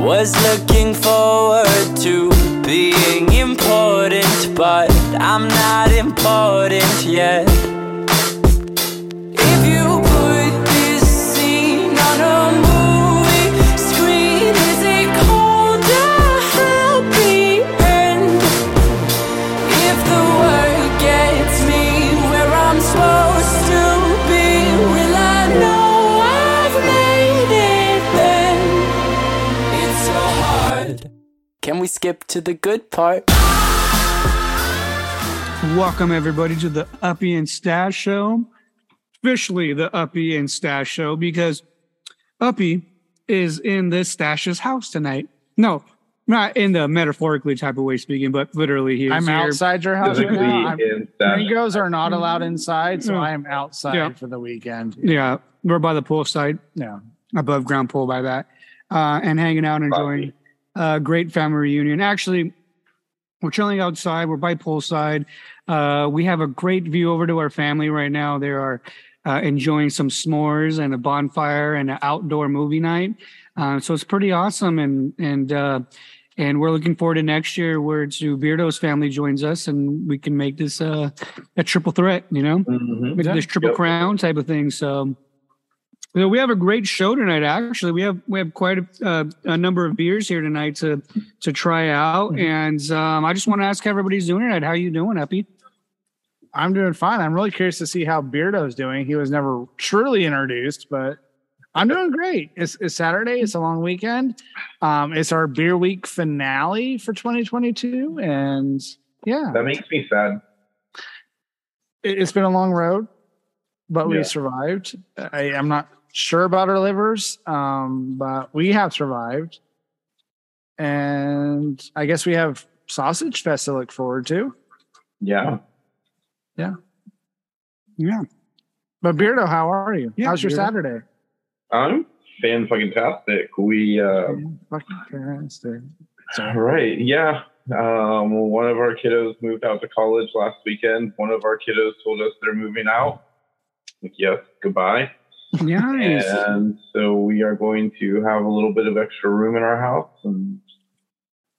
Was looking forward to being important, but I'm not important yet. Skip to the good part? Welcome everybody to the Uppy and Stash Show. Officially the Uppy and Stash Show because Uppy is in this Stash's house tonight. No, not in the metaphorically type of way speaking, but literally he is I'm here. outside your house right Physically now. I'm, in stash. Ringos are not allowed inside, so Yeah. I am outside Yeah. for the weekend. Yeah, we're by the poolside, Yeah. above ground pool by that, uh, and hanging out, enjoying a great family reunion. Actually, we're chilling outside. We're by poolside. Uh, we have a great view over to our family right now. They are uh, enjoying some s'mores and a bonfire and an outdoor movie night. Uh, so it's pretty awesome, and and uh, and we're looking forward to next year where to Beardo's family joins us, and we can make this uh, a triple threat. You know Mhm. with this triple Yep. crown type of thing. So, you know, we have a great show tonight. Actually, we have we have quite a, uh, a number of beers here tonight to to try out, Mm-hmm. and um, I just want to ask how everybody's doing tonight. How you doing, Uppy? I'm doing fine. I'm really curious to see how Beardo's doing. He was never truly introduced, but I'm doing great. It's, it's Saturday. It's a long weekend. Um, it's our beer week finale for 2022, and yeah, That makes me sad. it, it's been a long road, but we survived. I, I'm not sure about our livers, um, but we have survived. And I guess we have Sausage Fest to look forward to. Yeah. Yeah, Yeah. But Beardo, how are you? Yeah, How's your Beardo. Saturday? I'm fan fucking tastic. We uh Fucking fantastic. right, yeah. Um one of our kiddos moved out to college last weekend. One of our kiddos told us they're moving out. Like, yes, goodbye. Nice. And so we are going to have a little bit of extra room in our house and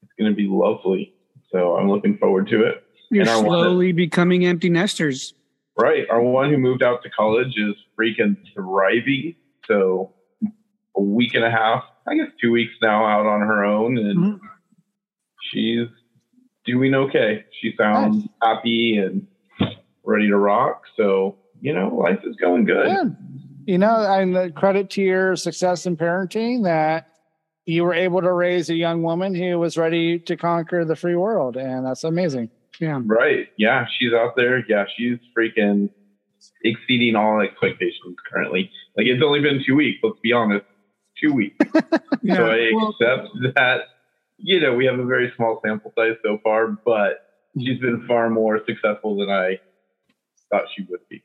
it's gonna be lovely. So I'm looking forward to it. You're slowly becoming empty nesters. Right. Our one who moved out to college is freaking thriving. So a week and a half, I guess two weeks now out on her own and Mhm. she's doing okay. She sounds happy and ready to rock. So, you know, life is going good. Good. You know, and the credit to your success in parenting that you were able to raise a young woman who was ready to conquer the free world. And that's amazing. Yeah, Right. Yeah, she's out there. Yeah, she's freaking exceeding all expectations currently. Like it's only been two weeks, let's be honest. Two weeks. yeah. so I well, accept that, you know, we have a very small sample size so far, but she's been far more successful than I thought she would be.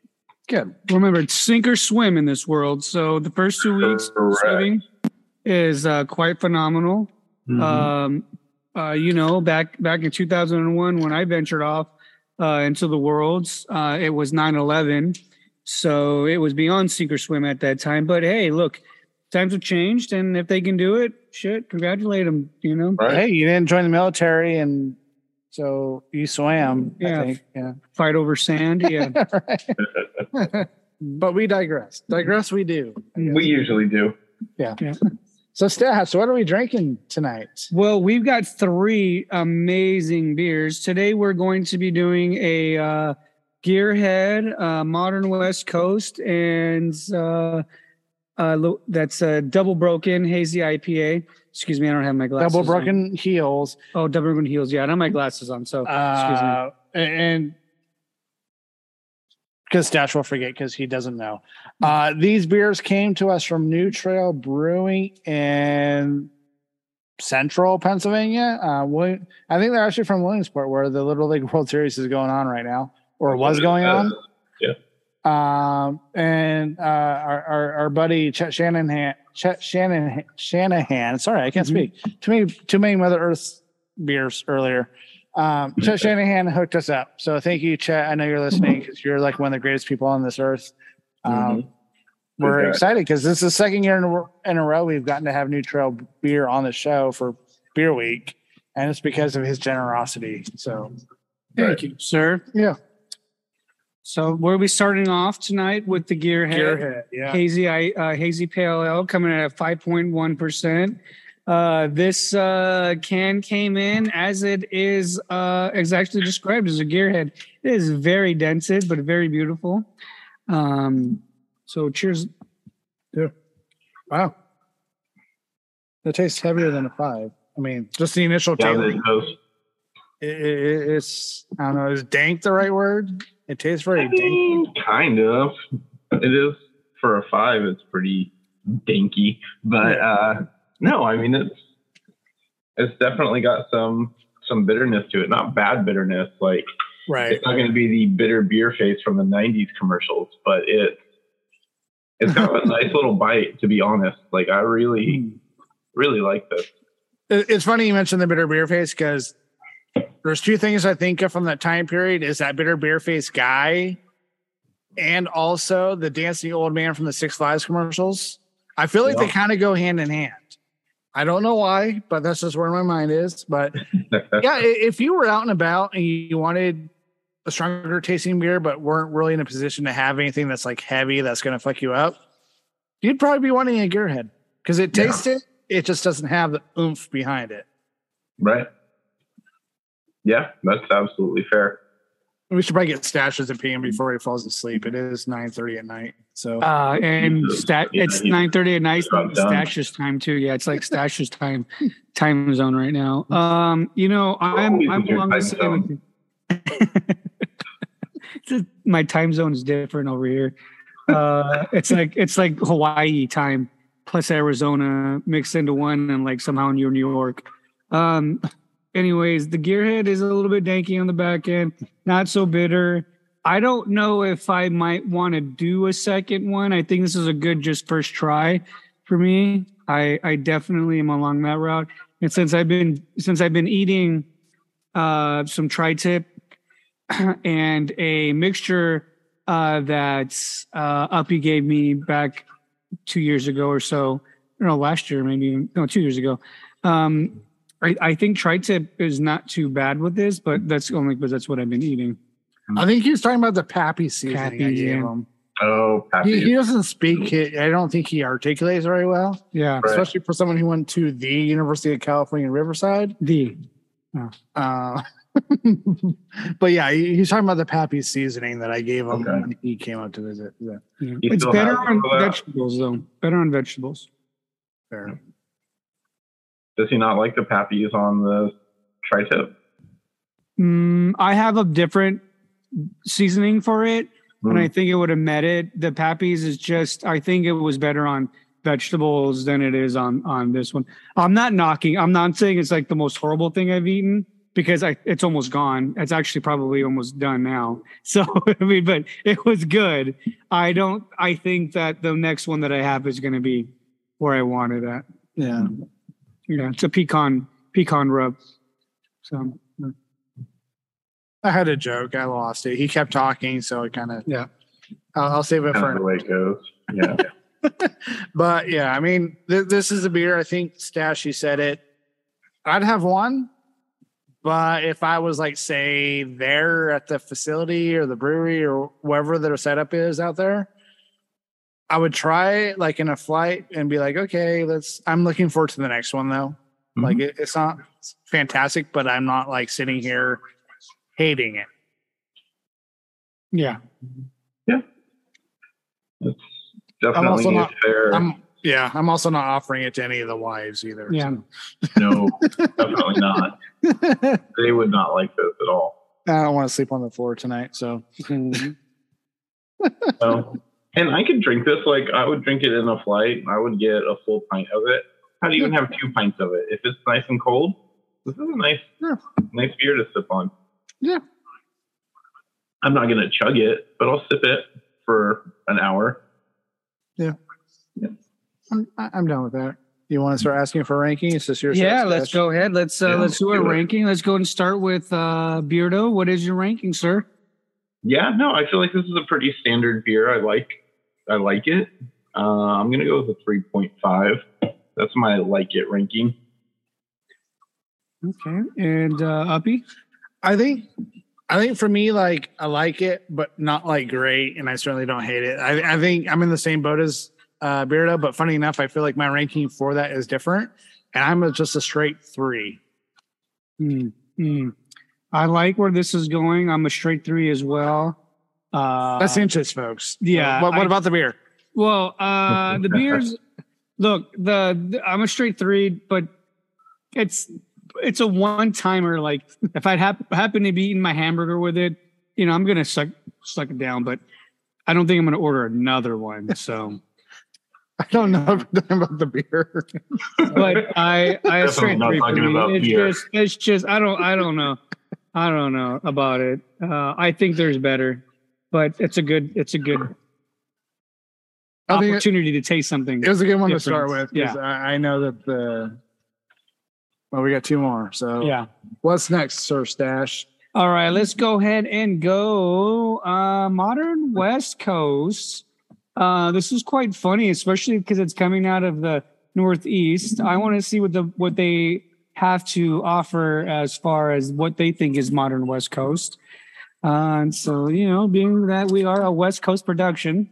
Good. remember, it's sink or swim in this world. So the first two weeks Correct. swimming is uh, quite phenomenal. Mm-hmm. Um, uh, you know, back back in 2001 when I ventured off uh, into the worlds, uh, it was 9/11, so it was beyond sink or swim at that time. But hey, look, times have changed, and if they can do it, shit, congratulate them. You know, right? Hey, you didn't join the military and so you swam. Yeah. I think. Yeah. fight over sand. Yeah, but we digress. Digress we do. We usually do. Yeah. So Stash, so what are we drinking tonight? Well, we've got three amazing beers. Today we're going to be doing a uh, Gearhead, uh, Modern West Coast, and uh, uh, that's a double broken hazy IPA. Excuse me, I don't have my glasses. Double on. broken heels. Oh, double broken heels. Yeah, I don't have my glasses on. So excuse me. Uh, and because Stash will forget because he doesn't know. Uh, these beers came to us from New Trail Brewing in central Pennsylvania. Uh, William, I think they're actually from Williamsport, where the Little League World Series is going on right now, or was going on. Um, and uh, our, our our buddy Chet Shanahan, Chet Shannon Shanahan. Sorry, I can't Mhm. speak. Too many too many Mother Earth beers earlier. Um, Chet Shanahan hooked us up. So thank you, Chet. I know you're listening because you're like one of the greatest people on this earth. Um, we're Okay. excited because this is the second year in a, in a row we've gotten to have New Trail beer on the show for Beer Week, and it's because of his generosity. So Thank you, sir. yeah, So we're we starting off tonight with the Gearhead? Gearhead, yeah. Hazy uh, Hazy Pale Ale coming in at 5.1%. Uh, this uh, can came in as it is uh, exactly described as a gearhead. It is very dense, but very beautiful. Um, so cheers. Wow, that tastes heavier than a five. I mean, just the initial Yeah, taste. It, it, it's I don't know. Is dank the right word? It tastes very I mean, kind of. It is for a five. It's pretty dinky, but uh, no, I mean it's it's definitely got some some bitterness to it. Not bad bitterness. Like Right. it's not going to be the bitter beer face from the '90s commercials, but it it's got a nice little bite. To be honest, like I really really like this. It's funny you mentioned the bitter beer face because there's two things I think of from that time period is that bitter beer face guy and also the dancing old man from the Six Flags commercials. I feel like they kind of go hand in hand. I don't know why, but that's just where my mind is. But yeah, if you were out and about and you wanted a stronger tasting beer, but weren't really in a position to have anything that's like heavy that's going to fuck you up, you'd probably be wanting a gearhead because it Yeah. tastes it. It just doesn't have the oomph behind it. right? Yeah, that's absolutely fair. We should probably get stashes and PM before he falls asleep. It is nine thirty at night, so Uh, and stat, Yeah, it's he's- 9.30 at night. he's. Stashes time too. Yeah, it's like Stashes time time zone right now. Um, you know, I'm Always I'm along the same. with you. It's just- my time zone is different over here. Uh, it's like it's like Hawaii time plus Arizona mixed into one, and like somehow you're New York. Um, anyways, the gearhead is a little bit danky on the back end, not so bitter. I don't know if I might want to do a second one. I think this is a good just first try for me. I I definitely am along that route. And since I've been since I've been eating uh some tri-tip and a mixture uh that uh Uppy gave me back two years ago or so. No, last year, maybe no, two years ago. Um I, I think tri-tip is not too bad with this, but that's only because that's what I've been eating. I think he was talking about the Pappy seasoning I Pappy, gave yeah. him. Oh, happy. He, he doesn't speak. He, I don't think he articulates very well, Yeah. Right. especially for someone who went to the University of California, Riverside. The Uh, but yeah, he, he's talking about the Pappy seasoning that I gave him Okay. when he came out to visit. Yeah, yeah. It's better on some of that? vegetables though. Better on vegetables. fair. Does he not like the pappies on the tri-tip? Mm, I have a different seasoning for it, and I Mm. think it would have met it. The Pappy's is just, I think it was better on vegetables than it is on on this one. I'm not knocking. I'm not saying it's like the most horrible thing I've eaten because I it's almost gone. It's actually probably almost done now. So I mean, but it was good. I don't. I think that the next one that I have is going to be where I wanted at. Yeah. Yeah, it's a pecan pecan rub. So I had a joke. I lost it. He kept talking, so I kind of Yeah. I'll, I'll save it Kind for. the way it goes. Yeah. But yeah, I mean, th- this is a beer. I think Stash, you said it. I'd have one, but if I was like, say, there at the facility or the brewery or wherever their setup is out there, I would try it like in a flight and be like, okay, let's. I'm looking forward to the next one though. Mm-hmm. Like it, it's not fantastic, but I'm not like sitting here hating it. yeah, It's also definitely not- fair. I'm yeah. I'm also not offering it to any of the wives either. yeah. no, definitely not. They would not like this at all. I don't want to sleep on the floor tonight, so No. And I could drink this like I would drink it in a flight. I would get a full pint of it. I'd even have two pints of it if it's nice and cold. This is a nice, Yeah. nice beer to sip on. Yeah. I'm not gonna chug it, but I'll sip it for an hour. Yeah. I'm I- I'm done with that. You want to start asking for ranking? Is this your Yeah, let's Stash? go ahead. Let's uh, Yeah, let's do our do it. ranking. Let's go and start with uh Beardo. What is your ranking, sir? Yeah, no, I feel like this is a pretty standard beer. I like, I like it. Uh, I'm gonna go with a 3.5. That's my like it ranking. Okay. And uh, Uppy? I think I think for me, like I like it, but not like great, and I certainly don't hate it. I, I think I'm in the same boat as uh, Beardo, but funny enough, I feel like my ranking for that is different, and I'm a, just a straight three. Hmm. Hmm. I like where this is going. I'm a straight three as well. Uh, That's inches, folks. yeah, What, what I- about the beer? Well, uh, the beers. Look, the, the I'm a straight three, but it's it's a one timer. Like if I'd hap- happen to be eating my hamburger with it, you know, I'm gonna suck suck it down. But I don't think I'm gonna order another one. So, I don't know if about the beer. but I I Definitely straight three for me. It's beer. just it's just I don't I don't know I don't know about it. Uh, I think there's better, but it's a good it's a good I think it, opportunity to taste something. it was a good one to Different. start with. 'cause I, I know that the. Well, we got two more. So yeah. what's next, Sir Stash? All right, let's go ahead and go uh, modern West Coast. Uh, this is quite funny, especially because it's coming out of the Northeast. I want to see what the what they have to offer as far as what they think is modern West Coast. And so, you know, being that we are a West Coast production,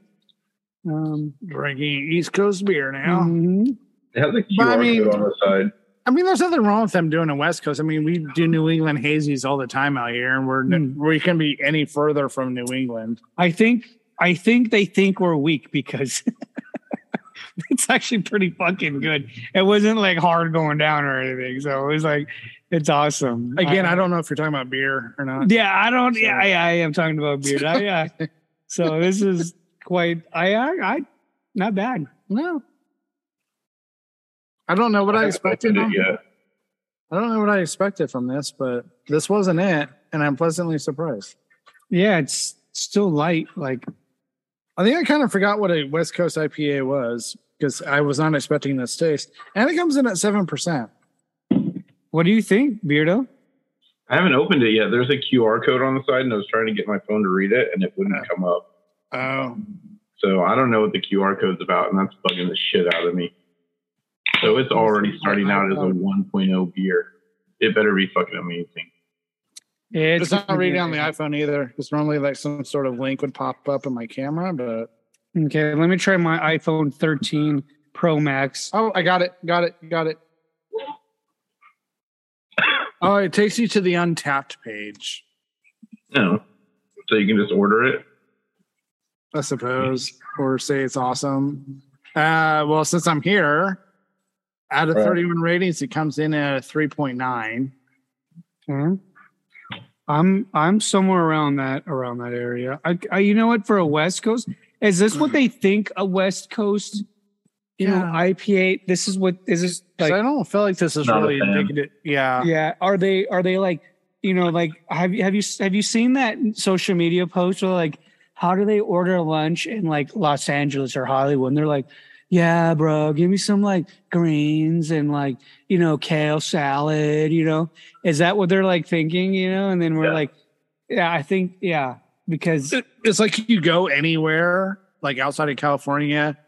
um, Drinking East Coast beer now. mhm. It has a QR But I mean- code on the side. I mean, there's nothing wrong with them doing a West Coast. I mean, we do New England hazies all the time out here, and we're Hmm. we can be any further from New England. I think I think they think we're weak because it's actually pretty fucking good. It wasn't like hard going down or anything, so it was like it's awesome. Again, I, uh, don't know if you're talking about beer or not. Yeah, I don't. So- Yeah, I, I am talking about beer. I, yeah. So this is quite. I, I, I, not bad. No, I don't know what I, haven't expected. it yet. I don't know what I expected from this, but this wasn't it, and I'm pleasantly surprised. Yeah, it's still light. Like I think I kind of forgot what a West Coast IPA was because I was not expecting this taste, and it comes in at seven percent. What do you think, Beardo? I haven't opened it yet. There's a QR code on the side, and I was trying to get my phone to read it, and it wouldn't oh. come up. Oh, So I don't know what the QR code's about, and that's bugging the shit out of me. So it's already starting out as a 1.0 beer. It better be fucking amazing. it's not reading on the iPhone either because normally like some sort of link would pop up in my camera, but Okay, let me try my iPhone 13 Pro Max. Oh, I got it. Got it. Got it. Oh, it takes you to the Untappd page, No. So you can just order it. I suppose, or say it's awesome. Uh, well, since I'm here, out of Right. 31 ratings, it comes in at a 3.9. Okay. I'm I'm somewhere around that around that area. I, I you know what for a West Coast is this what they think a West Coast you know Yeah. IPA this is what is this 'Cause like I don't feel like this is really fan. indicative. Yeah. yeah are they are they like you know like have you have you have you seen that social media post where like how do they order lunch in like Los Angeles or Hollywood and they're like yeah bro give me some like greens and like you know kale salad you know is that what they're like thinking you know and then we're Yeah. like yeah I think yeah because It's like you go anywhere, like outside of California,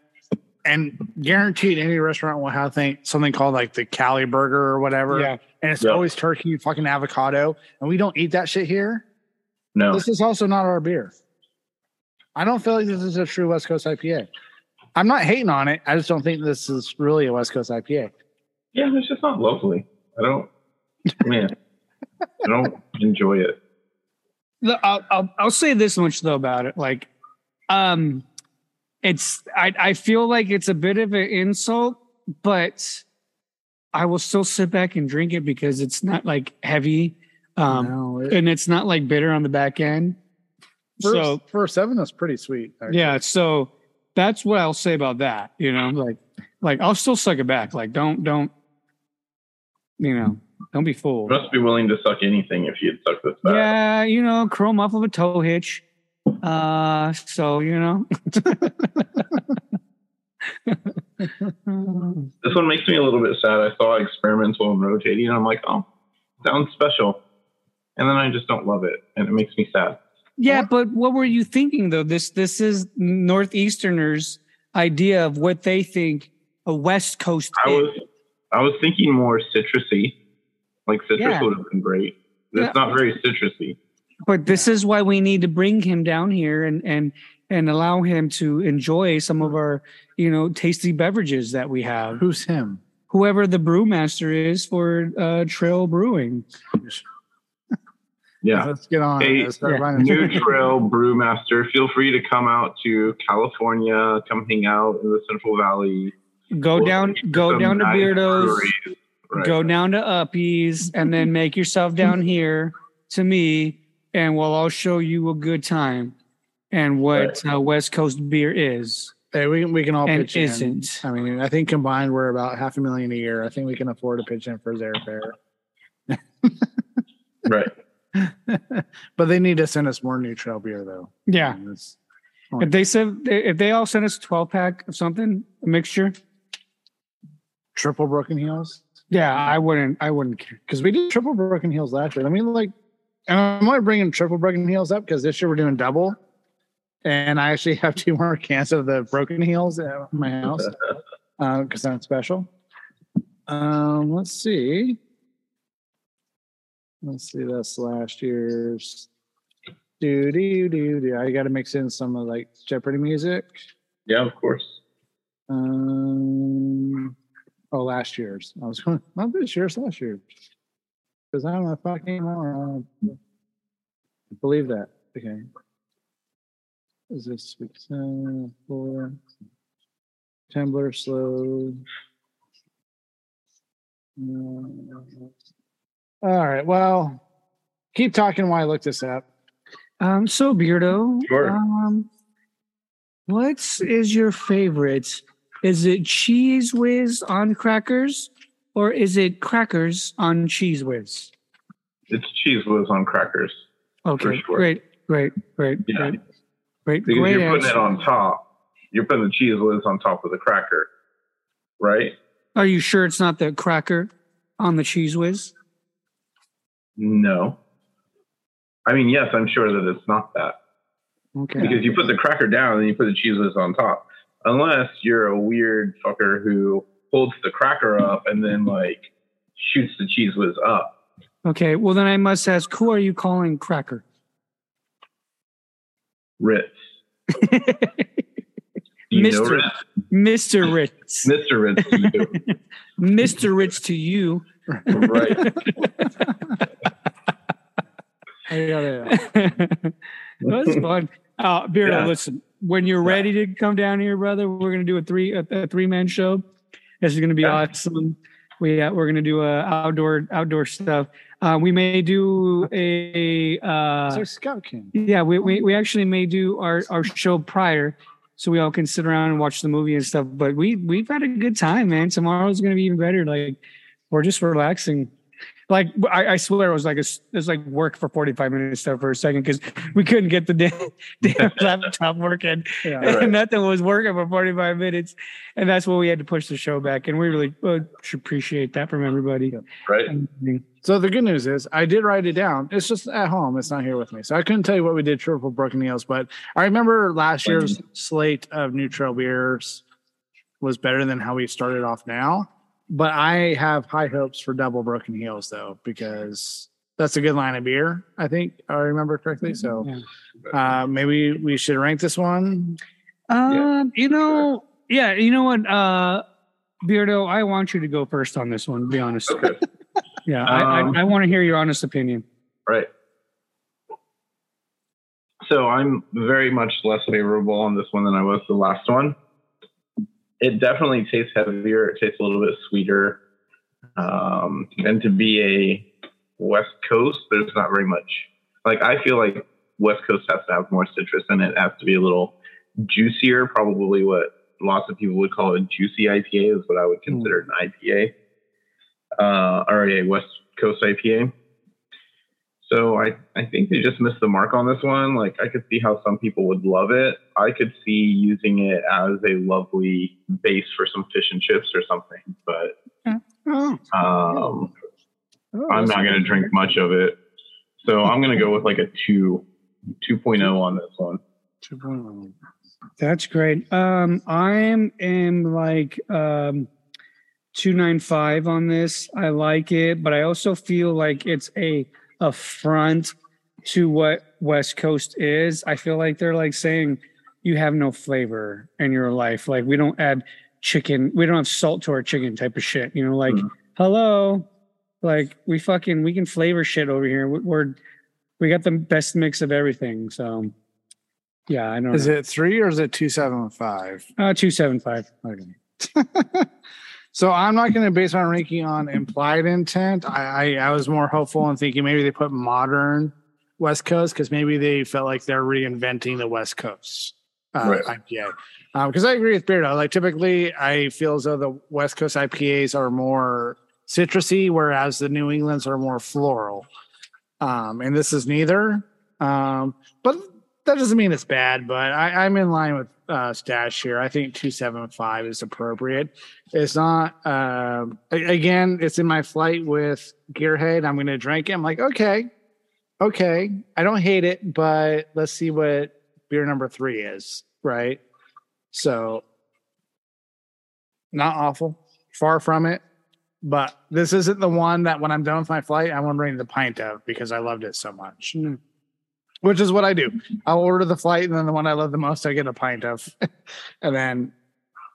and guaranteed any restaurant will have thing, something called like the Cali burger or whatever. yeah And it's Yeah. always turkey, fucking avocado. And we don't eat that shit here. No. This is also not our beer. I don't feel like this is a true West Coast IPA. I'm not hating on it. I just don't think this is really a West Coast IPA. Yeah, it's just not lovely. I don't, man, I don't enjoy it. Look, I'll, I'll I'll say this much though about it. Like, um, it's I I feel like it's a bit of an insult, but I will still sit back and drink it because it's not like heavy, um, No, it- and it's not like bitter on the back end. for, so for a seven, that's pretty sweet. actually. yeah, so that's what I'll say about that. You know, like like I'll still suck it back. Like don't don't you know don't be You fooled. must be willing to suck anything if you'd suck this back. Yeah, you know, chrome off of a toe hitch. Uh, so you know. This one makes me a little bit sad. I saw experimental and rotating, and I'm like, oh, sounds special. And then I just don't love it, and it makes me sad. yeah, but what were you thinking though? This this is Northeasterners idea of what they think a West Coast I is. was I was thinking more citrusy. Like citrus Yeah. would have been great. It's Yeah. not very citrusy. But this is why we need to bring him down here and and and allow him to enjoy some of our, you know, tasty beverages that we have. Who's him? Whoever the brewmaster is for uh, Trail Brewing. Yeah. Let's get on. it. Hey, Let's start yeah. New Trail Brewmaster, feel free to come out to California, come hang out in the Central Valley. Go We'll down, go down to nice Beardo's. Right. go down to Uppies, and then make yourself down here to me, and we'll all show you a good time and what uh, West Coast beer is. Hey, we, we can all And pitch in. isn't. I mean, I think combined we're about half a million a year. I think we can afford to pitch in for his airfare. Right. but they need to send us more new trail beer though. Yeah. And it's- If they said if they all sent us a 12 pack of something, a mixture, triple broken heels. yeah, I wouldn't I wouldn't care. Because we did triple broken heels last year. I mean, like, and I'm only bringing triple broken heels up because this year we're doing double. And I actually have two more cans of the broken heels at my house because that's special. Um, let's see. Let's see. That's last year's. Do do do do. I got to mix in some of like Jeopardy music. Yeah, of course. Um, oh, last year's. I was going, not this year's, last year's. Because I don't know if I came on. I don't believe that. Okay. Is this week uh, four? Tumblr slow. Uh, all right. Well, keep talking while I look this up. Um so Beardo, Sure. um what is your favorite? Is it Cheez Whiz on crackers or is it crackers on Cheez Whiz? It's Cheez Whiz on crackers Okay, sure. great, great, great, Yeah. great, great, because great you're putting it on top. You're putting the Cheez Whiz on top of the cracker, right? Are you sure it's not the cracker on the Cheez Whiz? No. I mean, yes, I'm sure that it's not that Okay. because you put the cracker down and then you put the Cheez Whiz on top. Unless you're a weird fucker who holds the cracker up and then like shoots the Cheez Whiz up. Okay. Well, then I must ask, who are you calling cracker? Ritz. Do you know Mr. Ritz? Mr. Ritz. Mr. Ritz. to you. Mr. Ritz to you. right. Gotta- That's fun. Uh, Beardo, Yeah. listen, when you're ready to come down here, brother, we're going to do a three, a, a three man show. This is going to be Yeah. awesome. We, uh, we're going to do a outdoor, outdoor stuff. Uh, we may do a, uh, It's like Scout King. yeah, we, we, we actually may do our, our show prior so we all can sit around and watch the movie and stuff. But we, we've had a good time, man. Tomorrow's going to be even better. Like, we're just relaxing. Like, I, I swear it was like a, s- it was like work for 45 minutes there for a second because we couldn't get the damn, damn laptop working Yeah. Right. and nothing was working for 45 minutes. And that's why we had to push the show back. And we really uh, should appreciate that from everybody. Right. So the good news is I did write it down. It's just at home. It's not here with me. So I couldn't tell you what we did triple broken nails, but I remember last year's slate of New Trail beers was better than how we started off now. But I have high hopes for double broken heels though, because that's a good line of beer. I think I remember correctly. So uh, maybe we should rank this one. Um, you know, yeah, you know what, uh, Beardo, I want you to go first on this one. To be honest, Okay. yeah, I, Um, I, I want to hear your honest opinion. Right. So I'm very much less favorable on this one than I was the last one. It definitely tastes heavier. It tastes a little bit sweeter. Um, and to be a West Coast, there's not very much. Like I feel like West Coast has to have more citrus in it. It has to be a little juicier. Probably what lots of people would call a juicy IPA is what I would consider an IPA, uh, or a West Coast IPA. So I, I think they just missed the mark on this one. Like I could see how some people would love it. I could see using it as a lovely base for some fish and chips or something. But Oh, um, Oh, I'm not going to drink much of it. So I'm going to go with like a two, 2.0 on this one. 2.1. That's great. Um, I'm am like um, two nine five on this. I like it, but I also feel like it's a affront to what West Coast is. I feel like they're like saying you have no flavor in your life. Like we don't add chicken, we don't have salt to our chicken type of shit. You know, like Mhm. hello, like we fucking we can flavor shit over here. We- We're we got the best mix of everything. So yeah, I don't Is know. it three or is it two seven five? Uh, two seven five. Okay. so I'm not going to base my ranking on implied intent. I, I I was more hopeful and thinking maybe they put modern West Coast because maybe they felt like they're reinventing the West Coast uh, Right. IPA. Because I agree with Beardo. Like typically, I feel as though the West Coast IPAs are more citrusy, whereas the New Englands are more floral. Um, and this is neither. Um, but that doesn't mean it's bad. But I, I'm in line with uh, Stash here. I think two seven five is appropriate. It's not. A- again, it's in my flight with Gearhead. I'm going to drink it. I'm like, okay, okay. I don't hate it, but let's see what beer number three is. Right. So, not awful. Far from it. But this isn't the one that when I'm done with my flight, I want to bring the pint of because I loved it so much. Mm. Which is what I do. I'll order the flight, and then the one I love the most, I get a pint of. and then,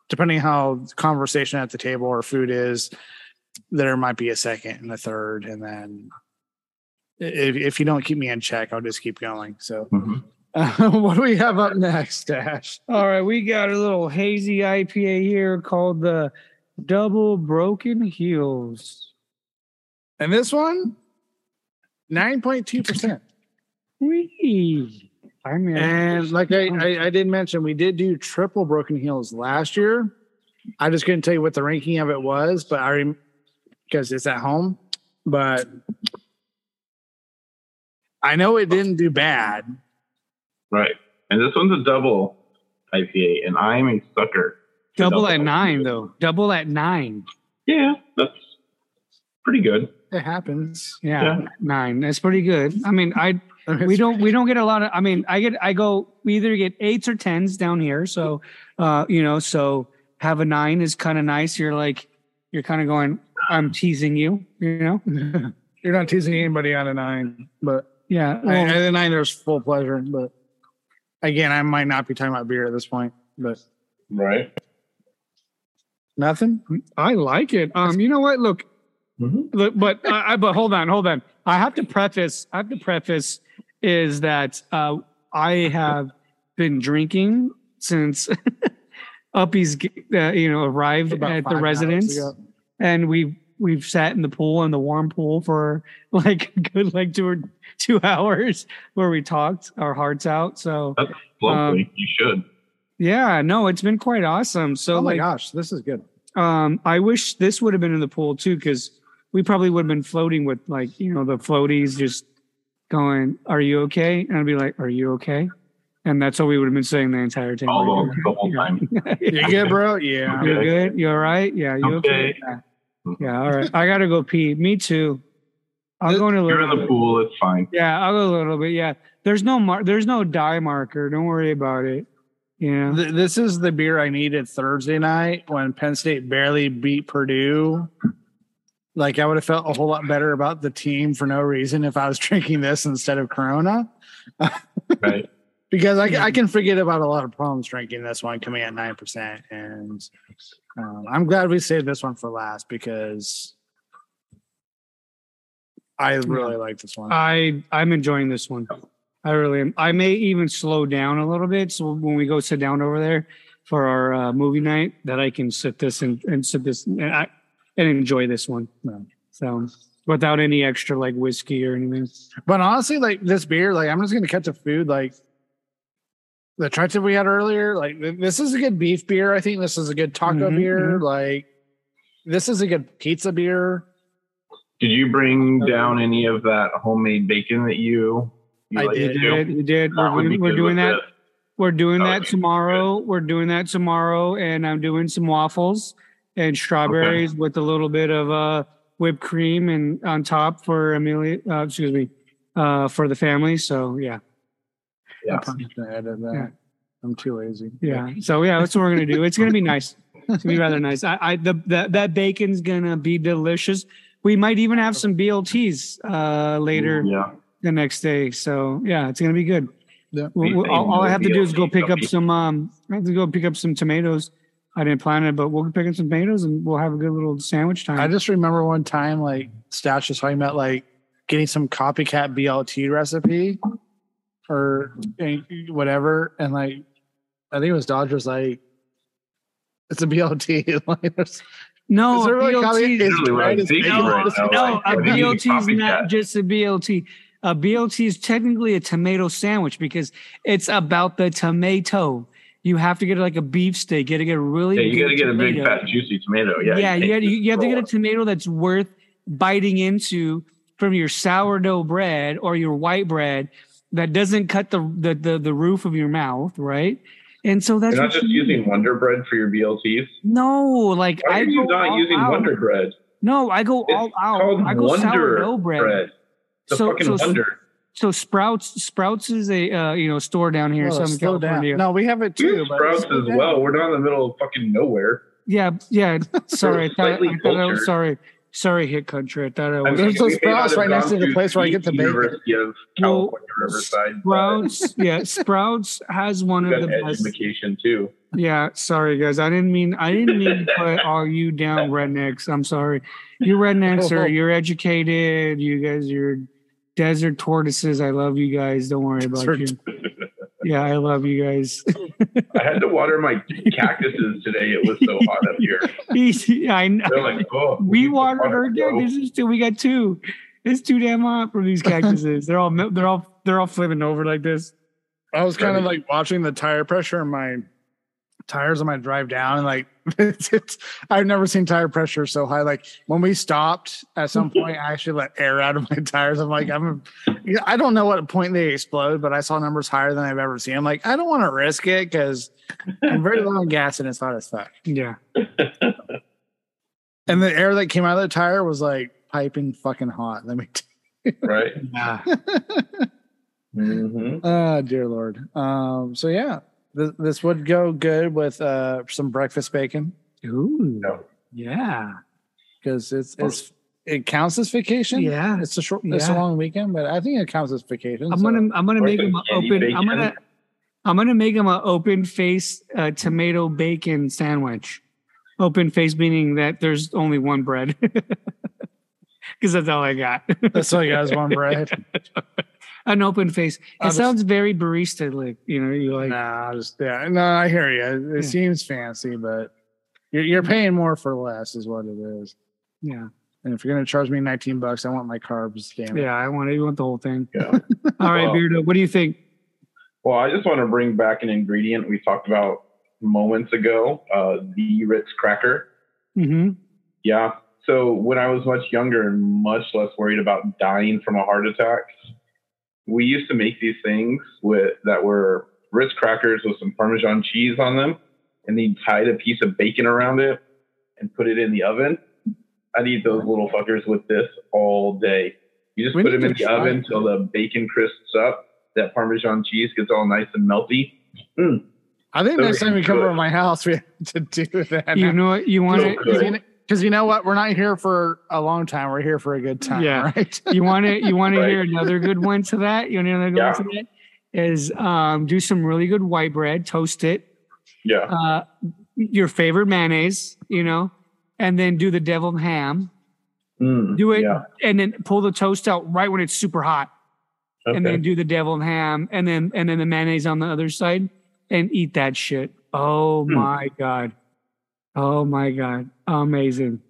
depending how conversation at the table or food is, there might be a second and a third, and then if, if you don't keep me in check, I'll just keep going. So, Mhm. what do we have up next, Dash? All right, we got a little hazy IPA here called the Double Broken Heels. And this one, nine point two percent. Wee. I mean, And like I, I, I did mention, we did do triple broken heels last year. I just couldn't tell you what the ranking of it was, but I rem- because it's at home. But I know it didn't do bad. Right. And this one's a double IPA, and I'm a sucker. for double at IPA. nine though. Double at nine. Yeah, that's pretty good. It happens. Yeah, Yeah. nine. That's pretty good. I mean, I we don't we don't get a lot of. I mean, I get I go we either get eights or tens down here. So, uh, you know, so have a nine is kind of nice. You're like you're kind of going. I'm teasing you. You know. You're not teasing anybody on a nine, but Yeah. I, well, at a nine, there's full pleasure. But again, I might not be talking about beer at this point. But Right. nothing. I like it. Um, you know what? Look, Mm-hmm. Look, but I, I but hold on, hold on. I have to preface. I have to preface is that uh, I have been drinking since Uppy's uh, you know arrived About at the residence, and we we've sat in the pool in the warm pool for like a good like two or two hours where we talked our hearts out. So Lovely. Um, you should. yeah, no, it's been quite awesome. So oh my like, gosh, this is good. um, I wish this would have been in the pool too, because we probably would have been floating with like you know the floaties just going, "Are you okay?" And I'd be like, "Are you okay?" And that's what we would have been saying the entire time. All "Are you the, the whole time. okay?" You good, bro? Yeah. You good? You all right? Yeah. You okay? Okay. Yeah. Mm-hmm. Yeah. All right. I gotta go pee. Me too. I'll go in a You're in the bit. pool. It's fine. Yeah, I'll go a little bit. Yeah. There's no mar- There's no dye marker. Don't worry about it. Yeah. Th- This is the beer I needed Thursday night when Penn State barely beat Purdue. Like I would have felt a whole lot better about the team for no reason if I was drinking this instead of Corona. Right. because I, I can forget about a lot of problems drinking this one coming at nine percent, and um, I'm glad we saved this one for last because I really like this one. I I'm enjoying this one. I really am. I may even slow down a little bit, so when we go sit down over there for our uh, movie night, that I can sit this and, and sit this and, I, and enjoy this one. So without any extra like whiskey or anything. But honestly, like this beer, like I'm just gonna cut to food. Like the tri-tip we had earlier, like this is a good beef beer. I think this is a good taco Mhm, beer. Like this is a good pizza beer. Did you bring down any of that homemade bacon that you? you I like did, to We do? did. We did. That We're, doing- we're doing that. this. We're doing that Okay, tomorrow. We're doing that tomorrow, and I'm doing some waffles and strawberries with a little bit of uh, whipped cream and on top for Amelia. Uh, excuse me, uh, for the family. So yeah. Yeah. I'm probably gonna edit that. I'm too lazy. Yeah. So yeah, that's what we're gonna do. It's gonna be nice. It's gonna be rather nice. I, I the, the that bacon's gonna be delicious. We might even have some BLTs uh, later Yeah. the next day. So yeah, it's gonna be good. Yeah. Well, well, all, all I have to do is go pick up some. Um, I have to go pick up some tomatoes. I didn't plan it, but we'll pick up some tomatoes and we'll have a good little sandwich time. I just remember one time, like Stash was talking about, like getting some copycat BLT recipe or whatever, and like I think it was Dodgers. Like it's a BLT. like, no, really BLT copy- Literally what I'm Right, it's- no, right now, no, like, a what do you mean BLT is not just a BLT. A BLT is technically a tomato sandwich because it's about the tomato. You have to get like a beef steak. You got to get a really Yeah, you got to get a big fat juicy tomato. Yeah, yeah, you you, you, have to get a tomato that's worth biting into from your sourdough bread or your white bread that doesn't cut the the the, the roof of your mouth, right? And so that's You're not just you using. Wonder Bread for your BLTs. no, like Why I are you not using out. Wonder Bread? No, I go It's all out. I go Wonder sourdough bread. Bread. The So- fucking so- Wonder. So Sprouts Sprouts is a uh, you know store down here Oh, Southern slow down. No, we have it too. Sprouts as down. well. We're not in the middle of fucking nowhere. Yeah, yeah. Sorry, I thought, I thought I was sorry. Sorry, hit country. I thought I I was. mean, There's those we may not Sprouts right next to the place where I get the the bacon. University of Well, Riverside. Sprouts, yeah, Sprouts has one of the best. education too. Yeah, sorry guys, I didn't mean I didn't mean to put all you down rednecks. I'm sorry. You rednecks are you're educated. You guys, you're desert tortoises. I love you guys. Don't worry about you. Yeah, I love you guys. I had to water my cactuses today. It was so hot up here. Easy, I know. They're like, oh, we need some watered water, our bro." cactuses too. We got two. It's too damn hot for these cactuses. they're all they're all they're all flipping over like this. I was kind of like watching the tire pressure in my tires on my drive down, and like it's, it's I've never seen tire pressure so high. Like when we stopped at some point, I actually let air out of my tires. I'm like, I'm, yeah, I don't know what point they explode, but I saw numbers higher than I've ever seen. I'm like, I don't want to risk it because I'm very low on gas and it's hot as fuck. Yeah. And the air that came out of the tire was like piping fucking hot. Let me. T- right? Yeah. hmm oh dear lord. Um. So yeah, this, this would go good with uh some breakfast bacon. Ooh. No. Yeah. because it's it's it counts as vacation. Yeah. it's a short, it's a long weekend, but I think it counts as vacation. I'm so- gonna I'm gonna Or make some them a candy open. I'm gonna I'm gonna make them an open face uh, tomato bacon sandwich. Open face meaning that there's only one bread. Because that's all I got. That's all you guys one bread. An open face. It I'll just- sounds very barista like. You know, you like. nah, just yeah, no, I hear you. It Yeah. seems fancy, but you're you're paying more for less, is what it is. Yeah. And if you're gonna charge me 19 bucks, I want my carbs. Damn it. Yeah. I want. it. You want the whole thing. Yeah. All right, Well- Beardo. What do you think? Well, I just want to bring back an ingredient we talked about moments ago uh, the Ritz cracker. Mm-hmm. Yeah. So when I was much younger and much less worried about dying from a heart attack, we used to make these things with that were Ritz crackers with some Parmesan cheese on them, and then tied a piece of bacon around it and put it in the oven. I'd eat those little fuckers with this all day. You just We put them in the try oven that. till the bacon crisps up. That Parmesan cheese gets all nice and melty. Mm. I think Those next are time you come good. over to my house, we have to do that. You know what? You want So to. Good. because you know what? We're not here for a long time. We're here for a good time, Yeah. right? you want to you want to hear another good one to that you want another good Yeah. one to that is um, do some really good white bread toast it Yeah. uh, your favorite mayonnaise you know and then do the deviled ham Mm, do it Yeah. and then pull the toast out right when it's super hot Okay. and then do the deviled ham and then and then the mayonnaise on the other side and eat that shit oh Hmm. my god oh my god amazing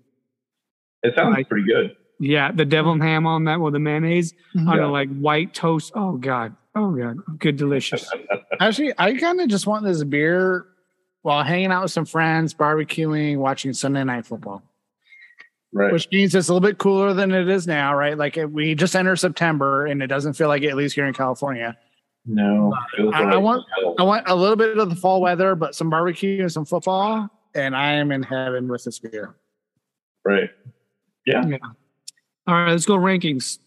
it sounds Right. pretty good. yeah the deviled ham on that with the mayonnaise mm-hmm. on Yeah. a like white toast. Oh god. Oh god. Good delicious. Actually, I kind of just want this beer while hanging out with some friends, barbecuing, watching Sunday night football. Right. Which means it's a little bit cooler than it is now, right? Like it, we just enter September, and it doesn't feel like it, at least here in California. no. feels I- I want- I want a little bit of the fall weather, but some barbecue and some football, and I am in heaven with this beer. Right. Yeah. All right, let's go rankings.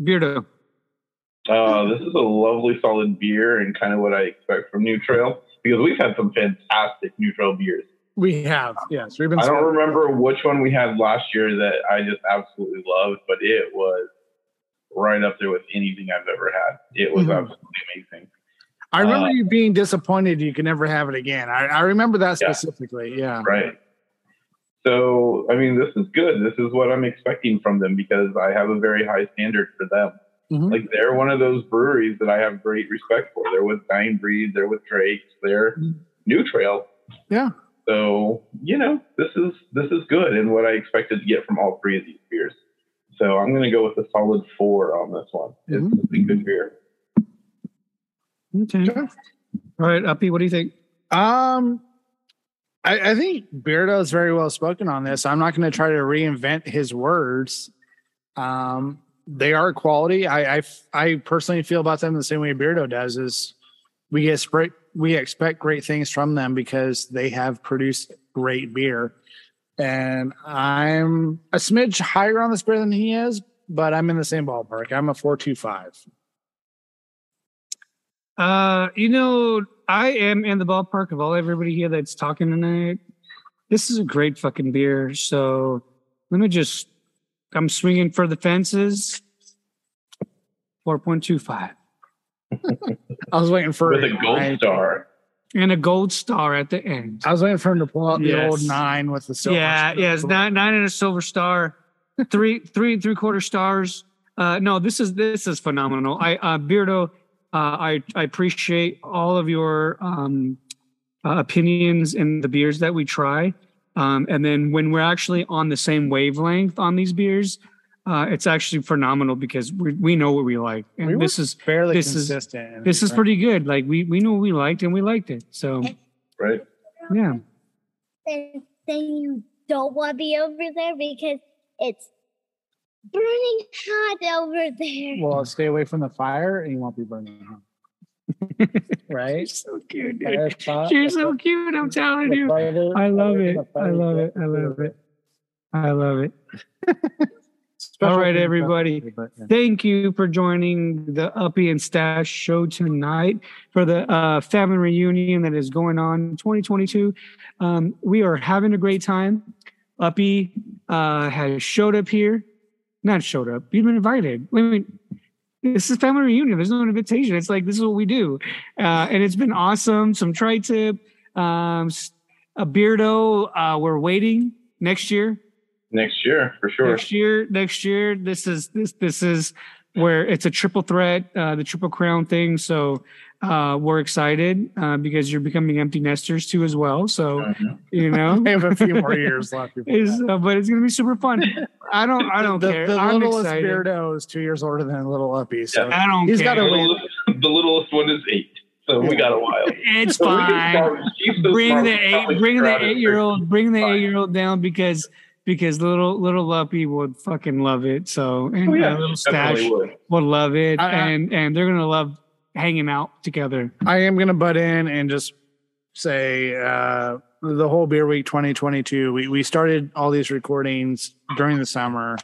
Beardo. Uh, this is a lovely solid beer and kind of what I expect from New Trail. because we've had some fantastic New Trail beers. We have, yes. We've been I don't remember which one we had last year that I just absolutely loved, but it was right up there with anything I've ever had. It was Mhm. absolutely amazing. I remember uh, you being disappointed you could never have it again. I, I remember that Yeah. specifically. Yeah. Right. So, I mean, this is good. This is what I'm expecting from them because I have a very high standard for them. Mhm. Like they're one of those breweries that I have great respect for. They're with Dying Breed, they're with Drake's, they're Mhm. New Trail. Yeah. So, you know, this is this is good and what I expected to get from all three of these beers. So I'm gonna go with a solid four on this one. It's Mhm. a good beer. Okay. Sure. All right, Uppy, what do you think? Um, I, I think Beardo is very well spoken on this. I'm not going to try to reinvent his words. Um, they are quality. I, I, I personally feel about them the same way Beardo does. Is we get spray, we expect great things from them because they have produced great beer, and I'm a smidge higher on this beer than he is, but I'm in the same ballpark. I'm a four two five. Uh, you know, I am in the ballpark of all everybody here that's talking tonight. This is a great fucking beer. So let me just, I'm swinging for the fences. 4.25 I was waiting for With a gold I- star. and a gold star at the end. I was waiting for him to pull out the Yes. old nine with the silver. yeah, star. yeah, it's nine, nine and a silver star, three, three and three quarter stars. Uh, no, this is this is phenomenal. I uh, Beardo, I I appreciate all of your um, uh, opinions and the beers that we try. Um, and then when we're actually on the same wavelength on these beers, uh, it's actually phenomenal because we we know what we like, and We this is fairly this consistent. in this these, is pretty good. Like we we know what we liked and we liked it. So Right? yeah. then then you don't want to be over there because it's burning hot over there. Well, stay away from the fire, and you won't be burning. Huh? right? So cute, dude. Fire spot, You're the so cute. I'm telling you. fire- I love it. I love it. I love it. I love it. Special All right, everybody. but, yeah. Thank you for joining the Uppy and Stash show tonight for the uh, family reunion that is going on 2022. Um, we are having a great time. Uppy uh, has showed up here. Not showed up. You've been invited. I mean, this is family reunion. There's no invitation. It's like this is what we do, uh, and it's been awesome. Some tri-tip, um, a beardo. Uh, we're waiting next year Next year, for sure. next year next year this is this this is where it's a triple threat uh the triple crown thing so uh we're excited uh because you're becoming empty nesters too as well so you know We have a few more years left. before is uh, but it's gonna be super fun i don't i don't the, care The i'm littlest excited Beardo is two years older than Little Uppy. So i don't He's care gotta The win. littlest, the littlest one is eight. So we got a while. it's So fine so bring the eight bring the eight year old bring the eight year old down because because little little Luppy would fucking love it so and Oh, yeah, little stash would. will love it I- I- and and they're gonna love hanging out together I am going to butt in and just say uh, the whole Beer Week 2022. We we started all these recordings during the summer.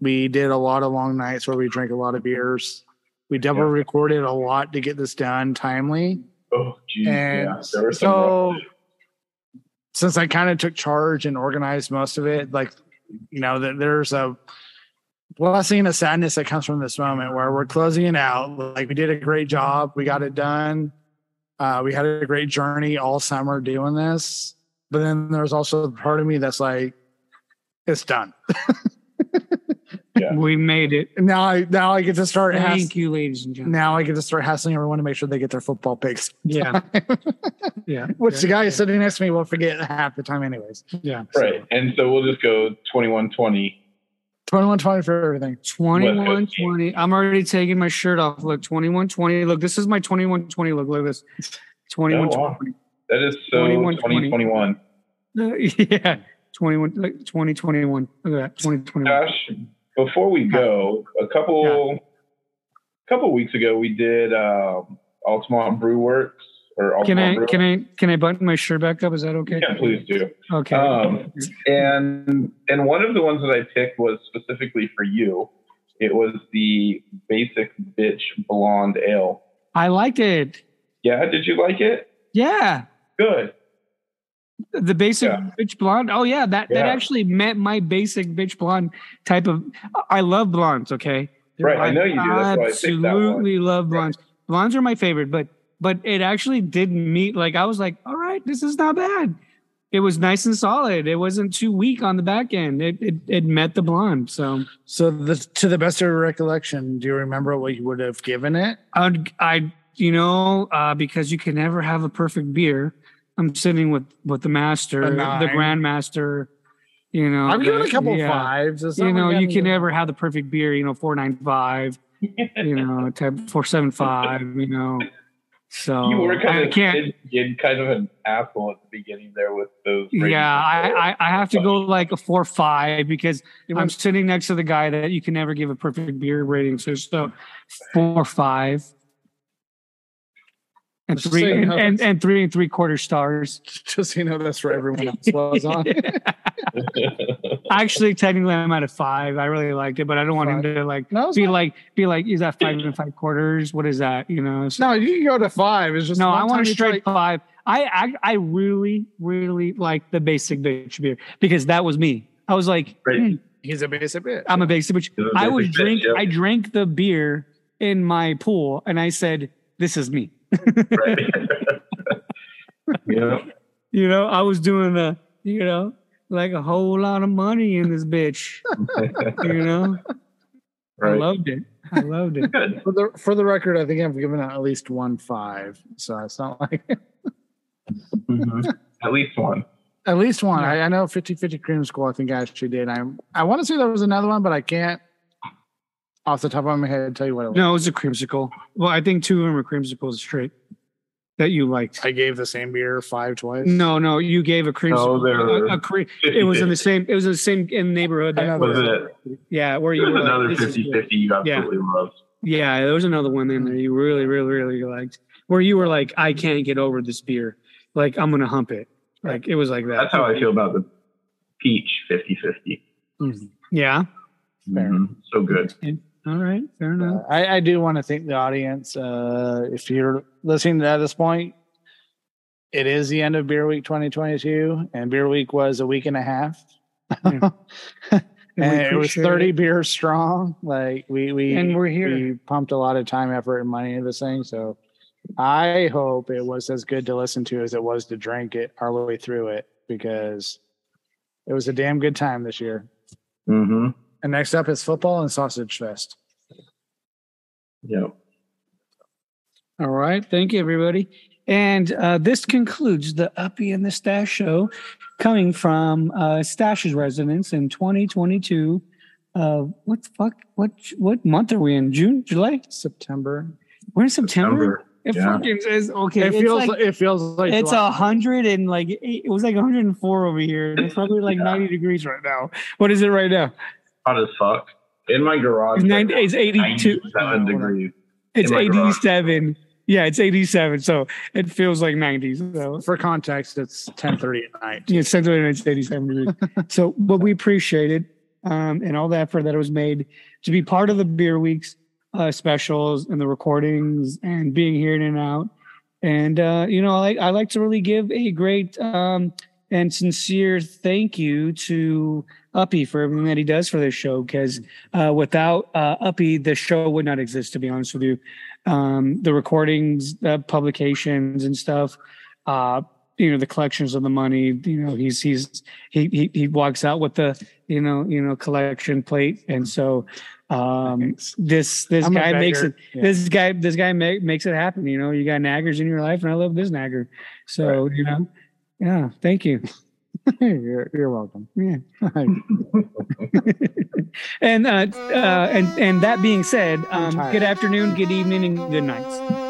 We did a lot of long nights where we drank a lot of beers. We double Yeah. recorded a lot to get this done timely. Oh, geez. And yeah. There were some so, rough since I kind of took charge and organized most of it, like you know, that there's a blessing and a sadness that comes from this moment where we're closing it out. Like we did a great job, we got it done. Uh, we had a great journey all summer doing this, but then there's also the part of me that's like, it's done. Yeah. We made it. Now I now I get to start. Thank Hass- you, ladies and gentlemen. now I get to start hassling everyone to make sure they get their football picks. Yeah. Yeah. Which the yeah, guy sitting next to me will forget half the time, anyways. Yeah. Right. And so we'll just go 21 20. 21 20 for everything. 21 20. I'm already taking my shirt off. Look, 21 20. Look, this is my 21 20. Look, look at this. 21 Oh, wow. 20. That is so 21, 2021. yeah. 21, like 2021. Look at that. 2021. Josh, before we go, a couple couple weeks ago we did um, Altamont Brew Works or Can I can I can I button my shirt back up? Is that okay? Yeah, please do. Okay. Um, and and one of the ones that I picked was specifically for you. It was the basic bitch blonde ale. I liked it. Yeah, did you like it? Yeah. Good. The basic Yeah. bitch blonde. Oh yeah, that that actually met my basic bitch blonde type of. I love blondes. Okay, Right, I know you do. That's why I picked that one. absolutely love blondes. Blondes are my favorite, but but it actually didn't meet. Like I was like, all right, this is not bad. It was nice and solid. It wasn't too weak on the back end. It it, it met the blonde. So So the to the best of your recollection, do you remember what you would have given it? I'd, I, you know, uh, because you can never have a perfect beer. I'm sitting with with the master, the grandmaster. You know, I'm given the- a couple yeah. fives. It's You know, you I'm- can never have the perfect beer. You know, four nine five. you know, type four seven five. You know, so you were kind I of can't. kid, kind of an asshole at the beginning there with those. Yeah, I, I I have to go like a four five because Even- I'm sitting next to the guy that you can never give a perfect beer rating. So so four five. And Just three so you and, know, and, that's- and three and three quarter stars. just so you know that's where everyone else was on. Actually, technically, I'm at a five. I really liked it, but I don't want him to like No, be not- like be like, is that five and five quarters? What is that? You know? So- no, you can go to five. It's just no, I want time a you straight tried- five. I, I I really really like the basic bitch beer because that was me. I was like, Right. "Hmm, He's a basic bitch. I'm a basic bitch. You're a I would basic bitch, drink. I drank the beer in my pool, and I said, "This is me." Right. yeah. You know, I was doing the, you know, like a whole lot of money in this bitch. You know, I loved it. I loved it. Good. for the for the record, I think I've given it at least one five. So it's not like Mhm. At least one. at least one. Yeah. I, I know 50 50 creamsicle, I think I actually did. I I want to say there was another one, but I can't off the top of my head tell you what it was. No, it was a creamsicle. Well, I think two of them were creamsicles straight that you liked. I gave the same beer five twice. No, no, you gave a creamsicle. they're a, a cre- it was in the same. It was in the same in the neighborhood. I That, know Was it? yeah, where you There were was like, another this is 50 good. 50 you absolutely loved. Yeah, there was another one in there you really, really, really liked. Where you were like, I can't get over this beer. Like I'm gonna hump it. Like it was like that. That's how I feel about the peach 50 50. Mhm. Yeah. Fair. So good. All right. Fair enough. Uh, I, I do want to thank the audience. Uh, if you're listening to this point, it is the end of Beer Week 2022, and Beer Week was a week and a half. Yeah. and we it was 30 it. beers strong. Like we we And we're here. We pumped a lot of time, effort, and money into this thing. So I hope it was as good to listen to as it was to drink it our way through it because it was a damn good time this year. Mm-hmm. And next up is football and sausage fest. Yep. All right. Thank you, everybody. And uh, this concludes the Uppy and the Stash show coming from uh, Stash's residence in 2022. Uh, what the fuck? What what month are we in? June, July? September. We're in September. September. It yeah. fucking says okay. It feels like, like, it feels like it's a hundred and like eight, it was like 104 over here. It's probably like Yeah. 90 degrees right now. What is it right now? Hot as fuck. In my garage. It's, 90, it's 82. 97 degrees. It's in my garage. 87. Yeah, it's 87. So it feels like 90. So for context, it's 10:30 at night. yeah, it's Central and it's 87 degrees. so, but we appreciate it um, and all the effort that was made to be part of the Beer Weeks uh, specials and the recordings and being here in and out. And uh, you know, I like I like to really give a great um, and sincere thank you to Uppy for everything that he does for this show. Because uh, without uh, Uppy, the show would not exist. To be honest with you, um, the recordings, the publications, and stuff. Uh, you know, the collections of the money. You know, he's he's he he, he walks out with the you know you know collection plate, and so um this this I'm guy makes it. Yeah. this guy this guy make, makes it happen you know you got naggers in your life and i love this nagger so you know yeah thank you you're, you're welcome. yeah and uh uh and and that being said um good afternoon good evening and good night